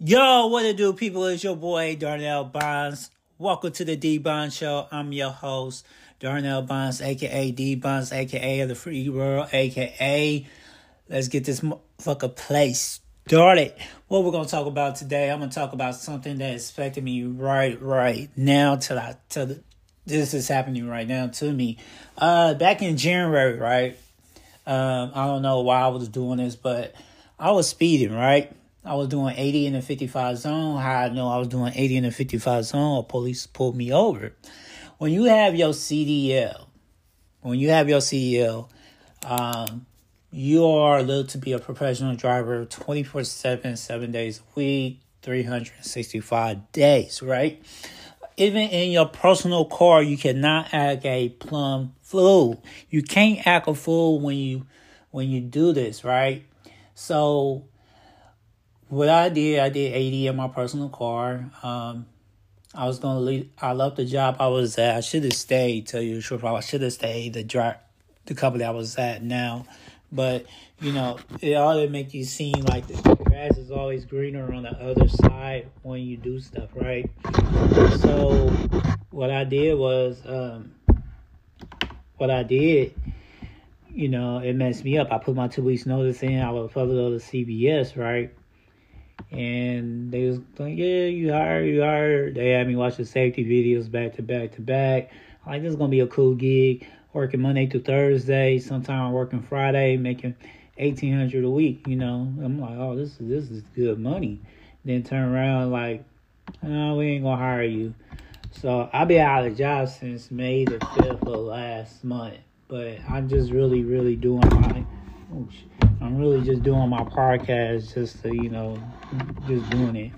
Yo, what it do, people? It's your boy Darnell Bonds. Welcome to the D Bonds Show. I'm your host, Darnell Bonds, aka D Bonds, aka of the Free World, aka Let's get this motherfucker place started. What we're gonna talk about today? I'm gonna talk about something that is affecting me right, right now. Till I till the, this is happening right now to me. Uh, back in January, right? Um, I don't know why I was doing this, but I was speeding, right? I was doing 80 in the 55 zone. How I know I was doing 80 in the 55 zone, a police pulled me over. When you have your CDL, when you have your CDL, um, you are allowed to be a professional driver 24 7, 7 days a week, 365 days, right? Even in your personal car, you cannot act a plum fool. You can't act a fool when you when you do this, right? So what I did, I did 80 in my personal car. Um, I was gonna leave. I love the job I was at. I should have stayed. Tell you the truth, I should have stayed the drive, the company I was at now. But you know, it to make you seem like the grass is always greener on the other side when you do stuff, right? So what I did was, um, what I did, you know, it messed me up. I put my two weeks notice in. I was supposed to go to CBS, right? And they was like, yeah, you hired, you hired. They had me watch the safety videos back to back to back. Like, this is to be a cool gig. Working Monday through Thursday. Sometime working Friday, making 1800 a week, you know. I'm like, oh, this is, this is good money. Then turn around like, no, we ain't to hire you. So I've been out of job since May the 5th of last month. But I'm just really, really doing my, oh, I'm really just doing my podcast just to, you know, just doing it.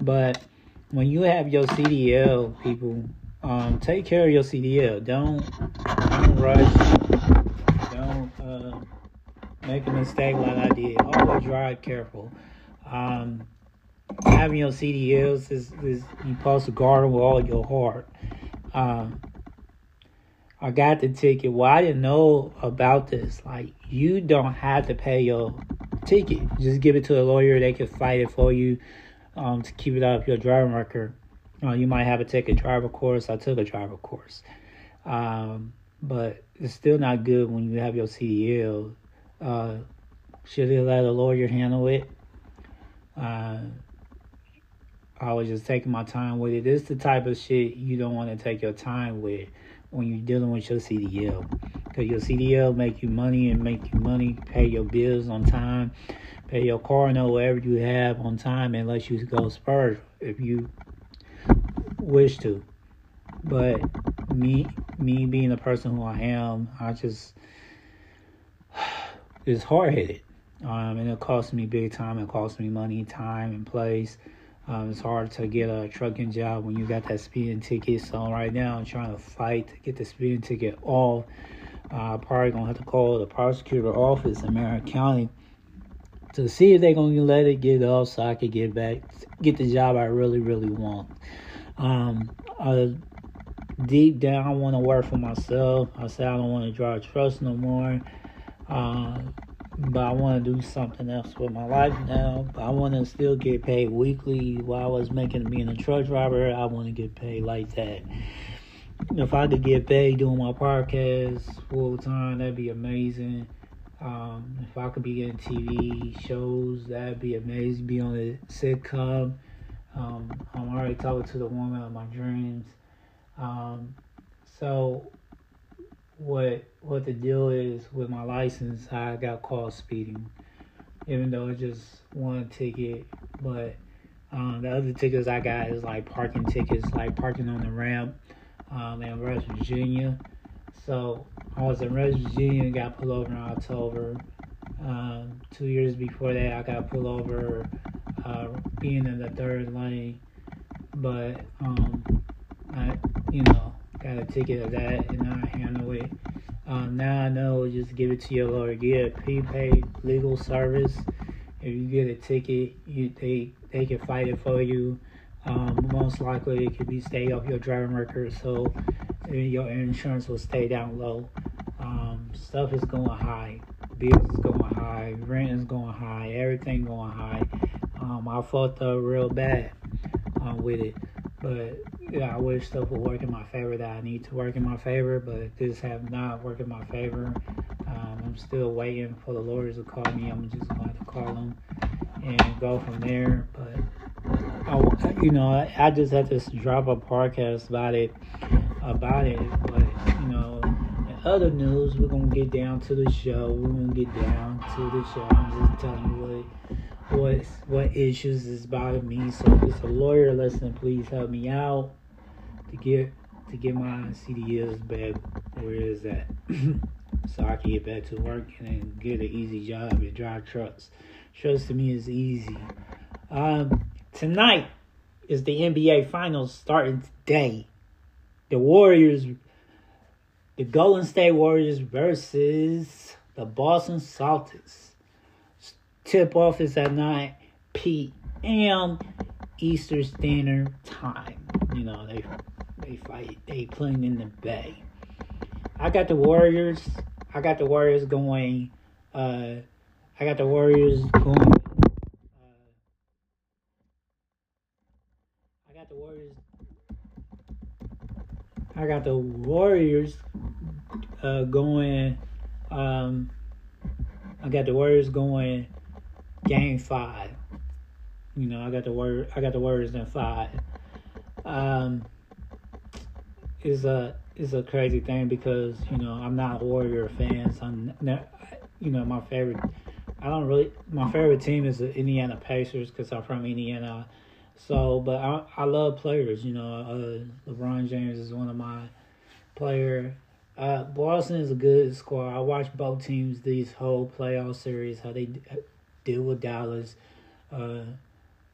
But when you have your CDL, people, um, take care of your CDL. Don't, don't rush. Don't uh, make a mistake like I did. Always drive careful. Um, having your CDLs is, is you supposed to guard them with all your heart. Um, I got the ticket. Well, I didn't know about this. Like, you don't have to pay your ticket. Just give it to a lawyer. They can fight it for you um, to keep it of your driving record. Uh, you might have to take a driver course. I took a driver course. Um, but it's still not good when you have your CDL. Uh, should have let a lawyer handle it. Uh, I was just taking my time with it. This is the type of shit you don't want to take your time with when you're dealing with your CDL. Because your CDL make you money and make you money, pay your bills on time, pay your car note, whatever you have on time, unless you go spurge if you wish to. But me, me being the person who I am, I just it's hard headed, um, and it costs me big time. It costs me money, time, and place. Um, it's hard to get a trucking job when you got that speeding ticket. So right now, I'm trying to fight to get the speeding ticket off. Uh, probably gonna have to call the prosecutor office in Marion County to see if they're gonna let it get off so I could get back, get the job I really, really want. Um, uh, deep down, I want to work for myself. I say I don't want to drive trucks no more. Uh, but I want to do something else with my life now. I want to still get paid weekly. While I was making being a truck driver, I want to get paid like that. If I could get paid doing my podcast full time, that'd be amazing. Um, if I could be in TV shows, that'd be amazing. Be on a sitcom. Um, I'm already talking to the woman of my dreams. Um, so what what the deal is with my license, I got caught speeding, even though it's just one ticket. But um, the other tickets I got is like parking tickets, like parking on the ramp um, in West Virginia. So I was in West Virginia and got pulled over in October. Um, two years before that, I got pulled over uh, being in the third lane, but um, I, you know, got a ticket of that and I handle it. Um, now I know just give it to your lawyer. Get a prepaid legal service. If you get a ticket, you they they can fight it for you. Um, most likely it could be stay off your driving record, so your insurance will stay down low. Um, stuff is going high, bills is going high, rent is going high, everything going high. Um, I fucked up real bad um, with it, but yeah, I wish stuff would work in my favor that I need to work in my favor, but this have not worked in my favor. Um, I'm still waiting for the lawyers to call me. I'm just going to call them and go from there. But I, you know, I, just had to drop a podcast about it, about it. But you know, in other news, we're gonna get down to the show. We're gonna get down to the show. I'm just telling you what what what issues is bothering me. So if it's a lawyer listening, please help me out to get to get my CDLs back where is that so I can get back to work and then get an easy job and drive trucks. Trust to me is easy. Um, tonight is the NBA Finals starting today. The Warriors, the Golden State Warriors versus the Boston Celtics. Tip off is at 9 p.m. Eastern Standard Time. You know, they they fight they playing in the bay. I got the Warriors. I got the Warriors going. Uh, I got the Warriors going. Uh, I got the Warriors. I got the Warriors uh, going. Um, I got the Warriors going. Game five. You know, I got the word. I got the Warriors in five. Um, is a is a crazy thing because you know I'm not a Warrior fan. So I'm you know my favorite. I don't really my favorite team is the Indiana Pacers because I'm from Indiana. So, but I I love players. You know, uh, LeBron James is one of my player. Uh, Boston is a good squad. I watched both teams these whole playoff series how they deal with Dallas. Uh,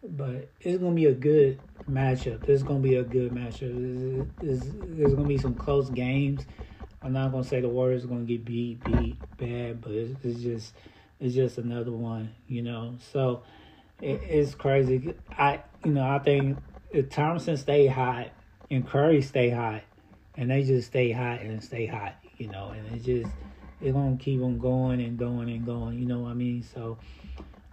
but it's gonna be a good matchup. This is gonna be a good matchup. There's, gonna be some close games. I'm not gonna say the Warriors are gonna get beat, beat bad, but it's, it's just, it's just another one, you know. So it, it's crazy. I, you know, I think if Thompson stay hot and Curry stay hot, and they just stay hot and stay hot, you know, and it just, it's gonna keep on going and going and going. You know what I mean? So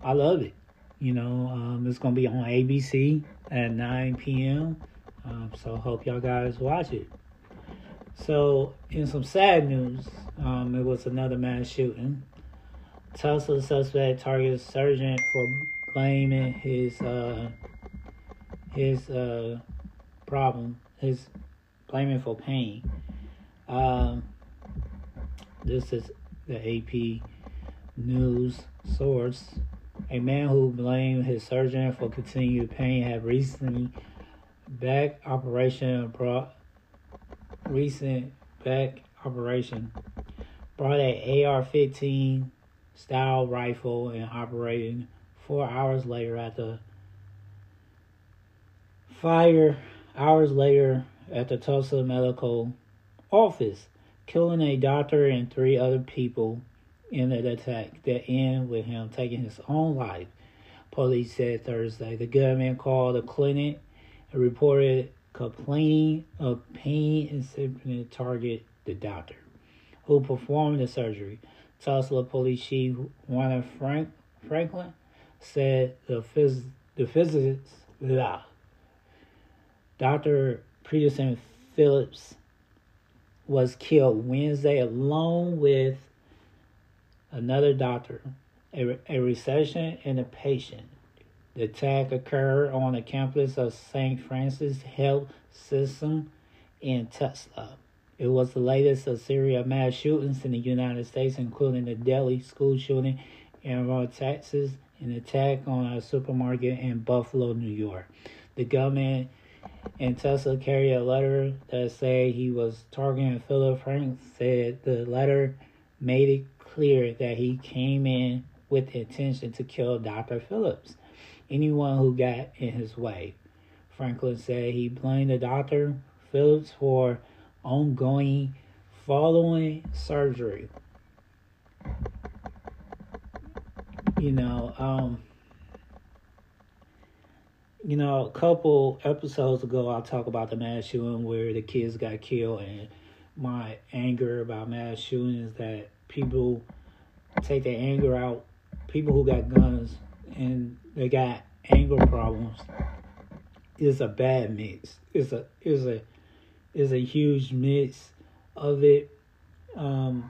I love it. You know, um, it's gonna be on ABC at 9 p.m. Um, so hope y'all guys watch it. So, in some sad news, um, it was another mass shooting. Tulsa suspect targets sergeant for blaming his uh, his uh, problem, his blaming for pain. Um, this is the AP news source. A man who blamed his surgeon for continued pain had recently back operation brought recent back operation. Brought a AR-15 style rifle and operating four hours later at the fire hours later at the Tulsa Medical Office, killing a doctor and three other people in an attack that ended with him taking his own life. Police said Thursday. The gunman called a clinic and reported complaining of pain and symptoms to target the doctor who performed the surgery. Tulsa Police Chief Warner Frank, Franklin said the, phys, the physicist, blah, Dr. Peterson Phillips was killed Wednesday along with another doctor, a, a recession, and a patient. The attack occurred on the campus of St. Francis Health System in Tulsa. It was the latest of series of mass shootings in the United States, including the Delhi school shooting in Raw, Texas, an attack on a supermarket in Buffalo, New York. The government in Tulsa carried a letter that said he was targeting Philip Frank. Said the letter made it clear that he came in with the intention to kill Dr. Phillips. anyone who got in his way. Franklin said he blamed the doctor, Phillips, for ongoing following surgery. You know, um, you know, a couple episodes ago, I talked about the mass shooting where the kids got killed, and my anger about mass shootings that people take their anger out. People who got guns and they got anger problems is a bad mix. It's a is a is a huge mix of it. Um,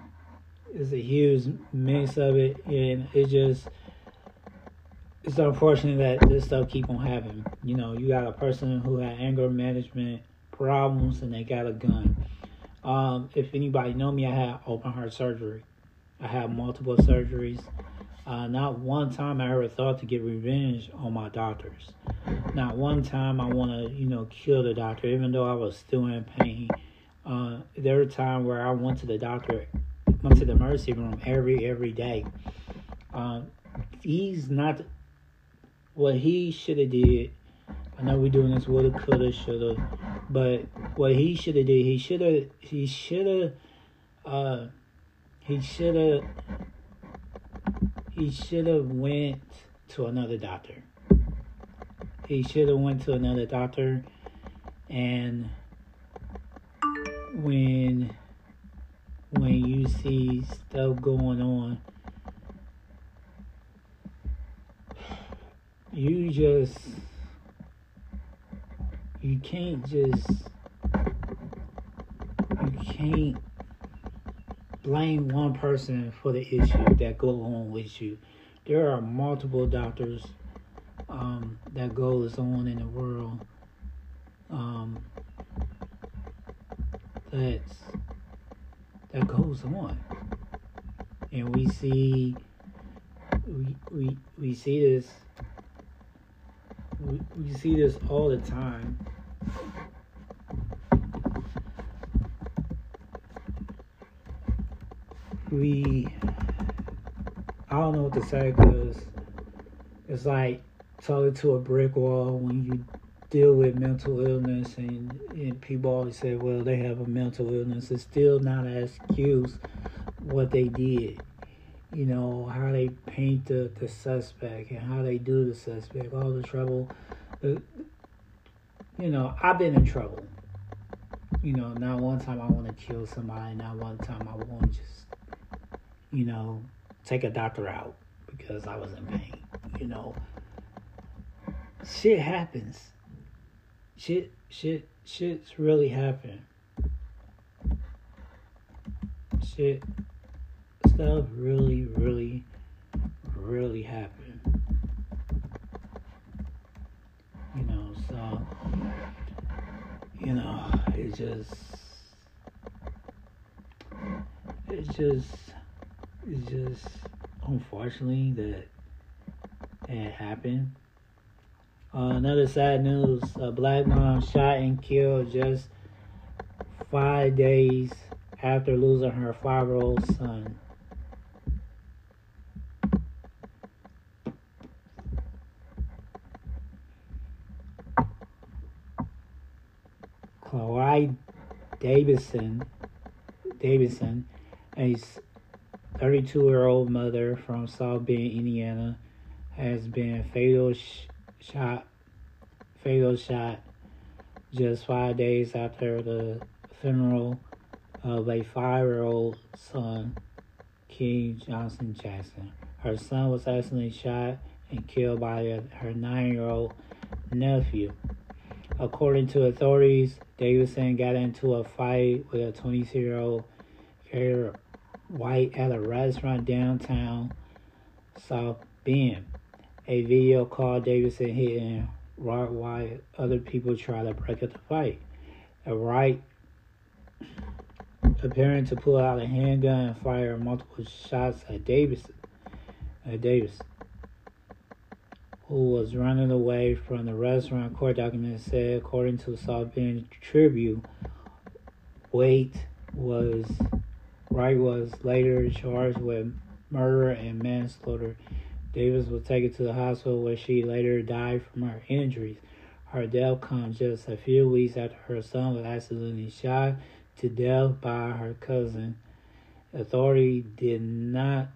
it's a huge mix of it, and it just it's unfortunate that this stuff keep on happening. You know, you got a person who had anger management problems and they got a gun. Um, if anybody know me, I had open heart surgery. I had multiple surgeries. Uh, not one time I ever thought to get revenge on my doctors. Not one time I want to, you know, kill the doctor, even though I was still in pain. Uh, there were times where I went to the doctor, went to the emergency room every every day. Uh, he's not what he should have did. I know we're doing this woulda, coulda, shoulda, but what he should have did, he should have, he should have, uh, he should have, he should have went to another doctor. He should have went to another doctor, and when when you see stuff going on you just you can't just you can't blame one person for the issue that go on with you. There are multiple doctors um, that goes on in the world um, that's that goes on, and we see we we we see this we, we see this all the time. We, I don't know what to say because it's like talking to a brick wall when you deal with mental illness and, and people always say, well, they have a mental illness. It's still not an excuse what they did you know, how they paint the, the suspect and how they do the suspect, all the trouble. The, you know, I've been in trouble. You know, not one time I want to kill somebody, not one time I want to just, you know, take a doctor out because I was in pain. You know, shit happens. Shit, shit, shit's really happening. Shit stuff really, really, really happened. You know, so, you know, it just, it just, it's just, unfortunately, that it happened. Uh, another sad news: a black mom shot and killed just five days after losing her five-year-old son. Clyde Davidson, Davidson, a 32-year-old mother from South Bend, Indiana, has been fatal sh- shot, fatal shot, just five days after the funeral of a five-year-old son, King Johnson Jackson. Her son was accidentally shot and killed by her nine-year-old nephew. According to authorities, Davidson got into a fight with a 26 year old Carter White at a restaurant downtown South Bend. A video called Davidson hitting Wright while other people try to break up the fight. A Wright appearing to pull out a handgun and fire multiple shots at Davidson. At Davis who was running away from the restaurant. Court documents said, according to South Bend Tribune, Waite was Wright was later charged with murder and manslaughter. Davis was taken to the hospital where she later died from her injuries. Her death comes just a few weeks after her son was accidentally shot to death by her cousin. Authority did not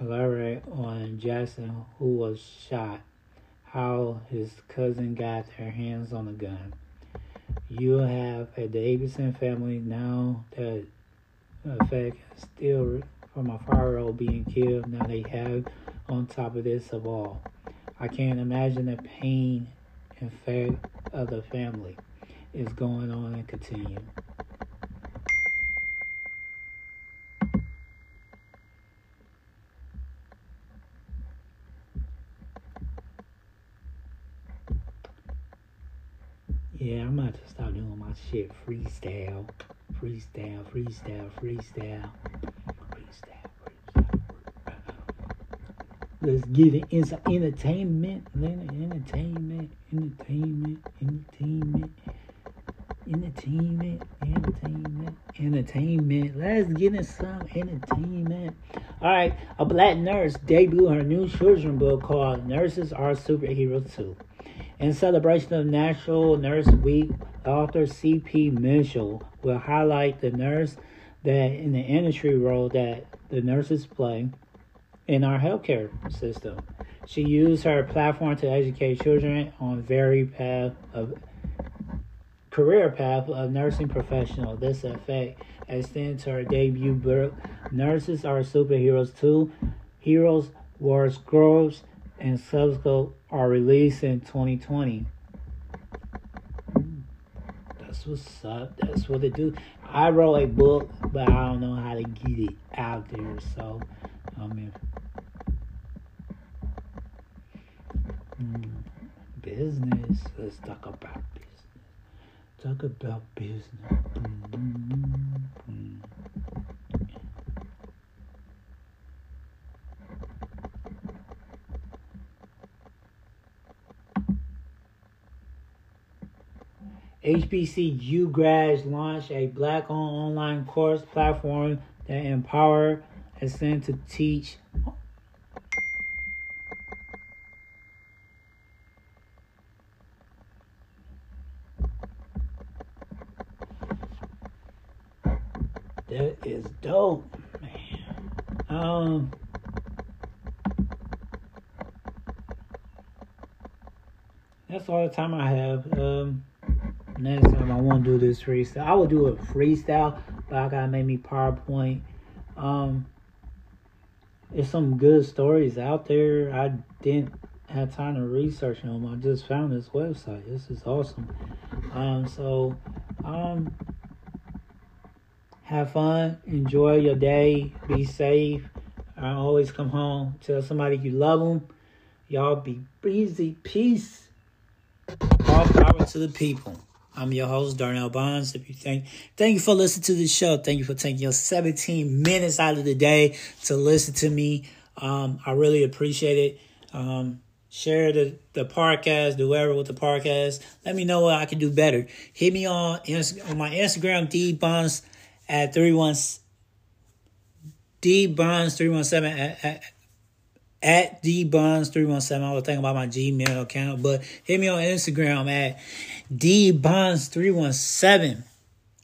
elaborate on Jackson, who was shot, how his cousin got their hands on the gun. You have a Davidson family now that effect still from a five-year-old being killed. Now they have on top of this of all. I can't imagine the pain and fate of the family is going on and continue. Yeah, I'm about to start doing my shit freestyle. Freestyle, freestyle, freestyle. Freestyle, freestyle. Let's get it into entertainment, entertainment, entertainment, entertainment, entertainment, entertainment, entertainment. Let's get in some entertainment. All right, a black nurse debuted her new children book called "Nurses Are Superheroes Too." In celebration of National Nurse Week, author C.P. Mitchell will highlight the nurse that in the industry role that the nurses play in our healthcare system. She used her platform to educate children on very path of career path of nursing professional. This effect extends to her debut book, Nurses Are Superheroes Too. Heroes Were Scrubs and subsequent are released in 2020. That's what's up. That's what they do. I wrote a book, but I don't know how to get it out there. So, I mean, mm, business. Let's talk about business. Talk about business. HBCU grads launched a black owned online course platform that empower Ascend to teach That is dope, man. Um That's all the time I have. Um next time I want to do this freestyle. I will do a freestyle, but I gotta make me PowerPoint. Um, there's some good stories out there. I didn't have time to research them. I just found this website. This is awesome. Um, so, um, have fun, enjoy your day, be safe. I always come home, tell somebody you love them. Y'all be easy, peace. All power to the people. I'm your host, Darnell Bonds. If you think, thank you for listening to the show. Thank you for taking your 17 minutes out of the day to listen to me. Um, I really appreciate it. Um, share the, the podcast, do whatever with the podcast. Let me know what I can do better. Hit me on, on my Instagram, D Bonds at 31, D Bonds 317 at, at at dbonds317. I was thinking about my Gmail account, but hit me on Instagram at dbonds317.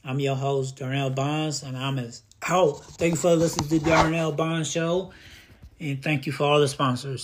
I'm your host, Darnell Bonds, and I'm as out. Thank you for listening to the Darnell Bonds Show, and thank you for all the sponsors.